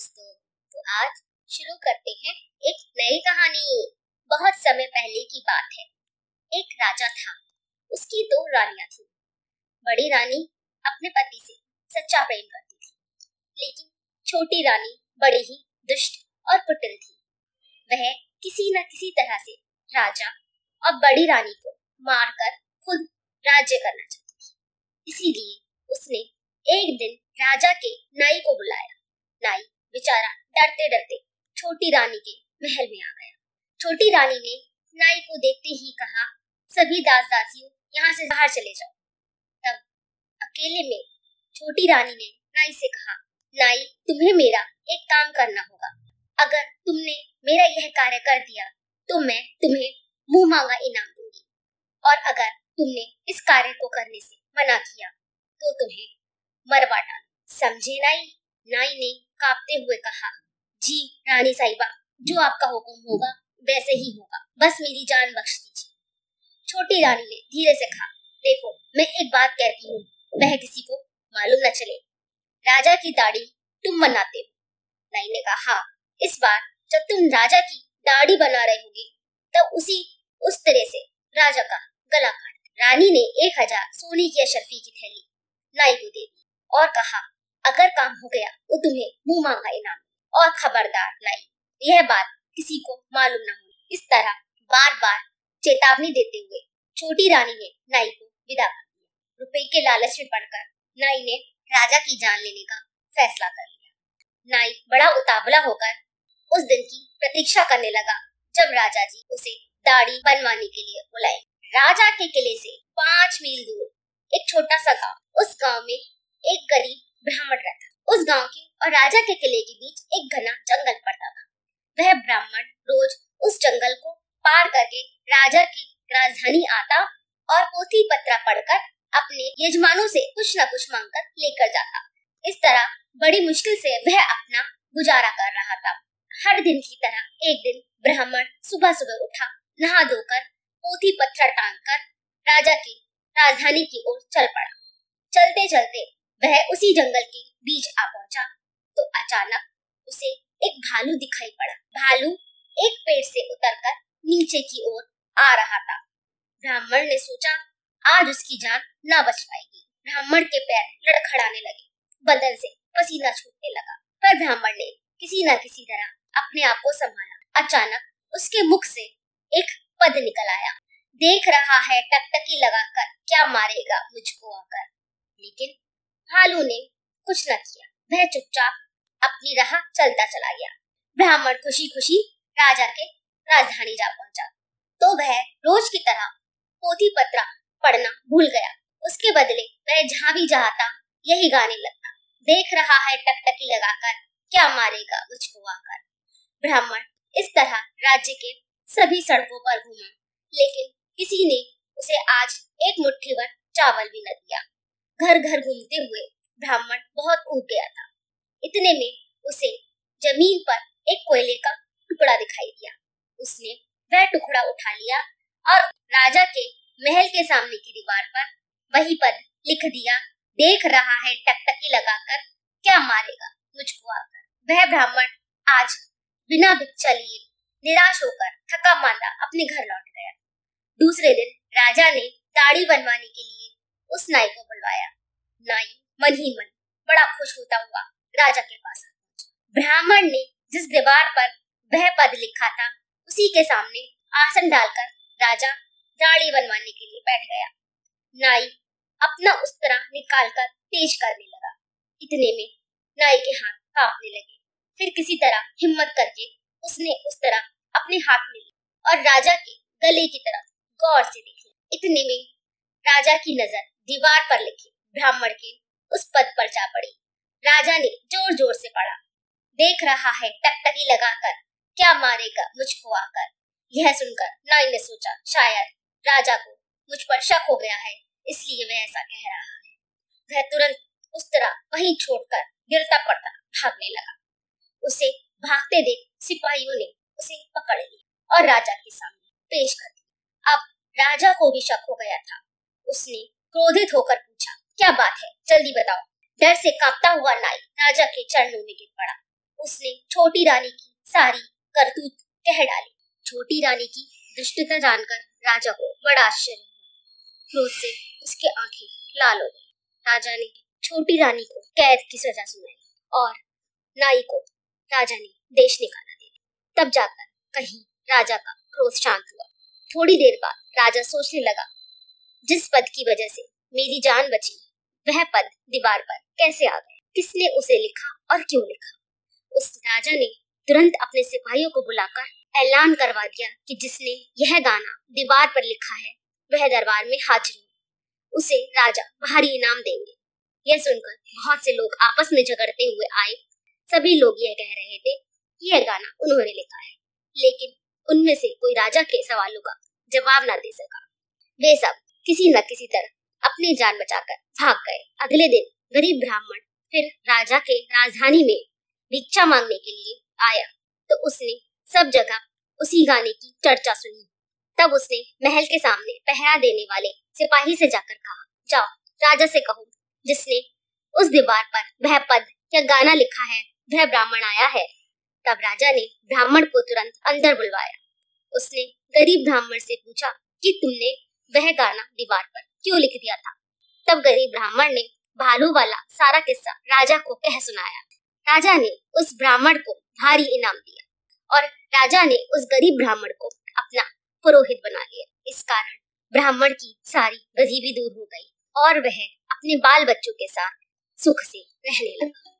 दोस्तों तो आज शुरू करते हैं एक नई कहानी। बहुत समय पहले की बात है। एक राजा था। उसकी दो रानियाँ थी। बड़ी रानी अपने पति से सच्चा प्रेम करती थी, लेकिन छोटी रानी बड़ी ही दुष्ट और कुटिल थी। वह किसी न किसी तरह से राजा और बड़ी रानी को मारकर खुद राज्य करना चाहती थी। इसीलिए उसने एक दिन राजा के नाई को बुलाया। नाई बेचारा डरते डरते छोटी रानी के महल में आ गया। छोटी रानी ने नाई को देखते ही कहा, सभी दास दासियों यहाँ से बाहर चले जाओ। तब अकेले में छोटी रानी ने नाई से कहा, नाई, तुम्हें मेरा एक काम करना होगा। अगर तुमने मेरा यह कार्य कर दिया तो मैं तुम्हें मुँह मांगा इनाम दूँगी। और अगर तुमने इस कार्य को करने से मना किया तो तुम्हें मरवा डाल समझे नाई? नाई ने कांपते हुए कहा, जी, रानी साहिबा, जो आपका हुक्म होगा, वैसे ही होगा। बस मेरी जान बख्श दीजिए। छोटी रानी ने धीरे से कहा, देखो, मैं एक बात कहती हूँ, वह किसी को मालूम न चले। राजा की दाढ़ी तुम बनाते हो। नाई ने कहा हाँ इस बार जब तुम राजा की दाढ़ी बना रहे होगी, तब उसी, उस तरह से राजा का गला काट रानी ने एक हज़ार सोने की अशरफी की थैली, नाई को दे दी और कहा अगर काम हो गया तो तुम्हें मुँह मांगा इनाम और खबरदार लाई यह बात किसी को मालूम न हो इस तरह बार बार चेतावनी देते हुए छोटी रानी ने नाई को विदा कर दिया। रुपए के लालच में पड़कर नाई ने राजा की जान लेने का फैसला कर लिया। नाई बड़ा उतावला होकर उस दिन की प्रतीक्षा करने लगा, जब राजा जी उसे दाढ़ी बनवाने के लिए बुलाए। राजा के किले से पाँच मील दूर एक छोटा सा गाँव, उस गाँव में एक गरीब ब्राह्मण रहता उस गाँव के और राजा के किले के बीच एक घना जंगल पड़ता था। वह ब्राह्मण रोज उस जंगल को पार करके राजा की राजधानी आता और पोथी पत्रा पढ़कर अपने यजमानों से कुछ न कुछ मांगकर लेकर जाता। इस तरह बड़ी मुश्किल से वह अपना गुजारा कर रहा था। हर दिन की तरह एक दिन ब्राह्मण सुबह सुबह उठा, नहा धोकर, पोथी पत्थर टांग कर राजा की राजधानी की ओर चल पड़ा। चलते चलते वह उसी जंगल के बीच आ पहुँचा। तो अचानक उसे एक भालू दिखाई पड़ा। भालू एक पेड़ से उतरकर नीचे की ओर आ रहा था। ब्राह्मण ने सोचा, आज उसकी जान ना बच पाएगी। ब्राह्मण के पैर लड़खड़ाने लगे, बदन से पसीना छूटने लगा। पर ब्राह्मण ने किसी न किसी तरह अपने आप को संभाला। अचानक उसके मुख से एक पद निकल आया। देख रहा है टकटकी लगाकर, क्या मारेगा मुझको आकर। लेकिन भालू ने कुछ न किया। वह चुपचाप अपनी राह चलता चला गया। ब्राह्मण खुशी खुशी राजा के राजधानी जा पहुँचा। तो वह रोज की तरह पोथी पत्रा पढ़ना भूल गया। उसके बदले वह जहाँ भी जाता, यही गाने लगता। देख रहा है टकटकी लगाकर, क्या मारेगा मुझको आकर। ब्राह्मण इस तरह राज्य के सभी सड़कों पर घूमा। लेकिन किसी ने उसे आज एक मुट्ठी भर चावल भी न दिया। घर घर घूमते हुए ब्राह्मण बहुत ऊब गया था। इतने में उसे ज़मीन पर एक कोयले का टुकड़ा दिखाई दिया। उसने वह टुकड़ा उठा लिया और राजा के महल के सामने की दीवार पर वही पद लिख दिया। देख रहा है टकटकी लगाकर, क्या मारेगा मुझको आकर। वह ब्राह्मण आज बिना भिक्षा लिए निराश होकर थका मांदा अपने घर लौट गया। दूसरे दिन राजा ने दाढ़ी बनवाने के लिए उस नाई को बुलवाया। नाई मन ही मन, बड़ा खुश होता हुआ राजा के पास ब्राह्मण ने जिस दीवार पर वह पद लिखा था, उसी के सामने आसन डालकर राजा दाढ़ी बनवाने के लिए बैठ गया। नाई अपना उस तरह निकाल कर पेश करने लगा। इतने में नाई के हाथ कांपने लगे। फिर किसी तरह हिम्मत करके उसने उस तरह अपने हाथ में ली और राजा के गले की तरफ़ गौर से देखी इतने में राजा की नज़र दीवार पर लिखी। ब्राह्मण के उस पद पर जा पड़ी। राजा ने ज़ोर ज़ोर से पढ़ा। देख रहा है, टकटकी लगाकर, क्या मारेगा मुझको आकर? यह सुनकर नाई ने सोचा, शायद राजा को मुझ पर शक हो गया है, इसलिए वह ऐसा कह रहा है। वह तुरंत उस तरह वहीं छोड़कर गिरता पड़ता भागने लगा। उसे भागते देख सिपाहियों ने उसे पकड़ लिया और राजा के सामने पेश कर दिया। अब राजा को भी शक हो गया था। उसने क्रोधित होकर पूछा, क्या बात है? जल्दी बताओ। डर से कांपता हुआ नाई राजा के चरणों में गिर पड़ा। उसने छोटी रानी की सारी करतूत कह डाली। छोटी रानी की दुष्टता जानकर राजा को बड़ा आश्चर्य क्रोध से उसके आँखें लाल हो गई। राजा ने छोटी रानी को कैद की सजा सुनाई और नाई को राजा ने देश निकाला दिया। तब जाकर कहीं राजा का क्रोध शांत हुआ। थोड़ी देर बाद राजा सोचने लगा जिस पद की वजह से मेरी जान बची, वह पद दीवार पर कैसे आ गए किसने उसे लिखा और क्यों लिखा? उस राजा ने तुरंत अपने सिपाहियों को बुलाकर ऐलान करवा दिया कि जिसने यह गाना दीवार पर लिखा है, वह दरबार में हाजिर हो। उसे राजा भारी इनाम देंगे। यह सुनकर बहुत से लोग आपस में झगड़ते हुए आए। सभी लोग यह कह रहे थे कि यह गाना उन्होंने लिखा है। लेकिन उनमें से कोई राजा के सवालों का जवाब न दे सका। वे सब किसी न किसी तरह अपनी जान बचाकर भाग गए। अगले दिन गरीब ब्राह्मण फिर राजा के राजधानी में भिक्षा मांगने के लिए आया। तो उसने सब जगह उसी गाने की चर्चा सुनी। तब उसने महल के सामने पहरा देने वाले सिपाही से जाकर कहा, जाओ, राजा से कहो, जिसने उस दीवार पर वह पद या गाना लिखा है, वह ब्राह्मण आया है। तब राजा ने ब्राह्मण को तुरंत अंदर बुलवाया। उसने गरीब ब्राह्मण से पूछा कि तुमने वह गाना दीवार पर क्यों लिख दिया था? तब गरीब ब्राह्मण ने भालू वाला सारा किस्सा राजा को कह सुनाया। राजा ने उस ब्राह्मण को भारी इनाम दिया और राजा ने उस गरीब ब्राह्मण को अपना पुरोहित बना लिया। इस कारण ब्राह्मण की सारी गरीबी दूर हो गई और वह अपने बाल बच्चों के साथ सुख से रहने लगा।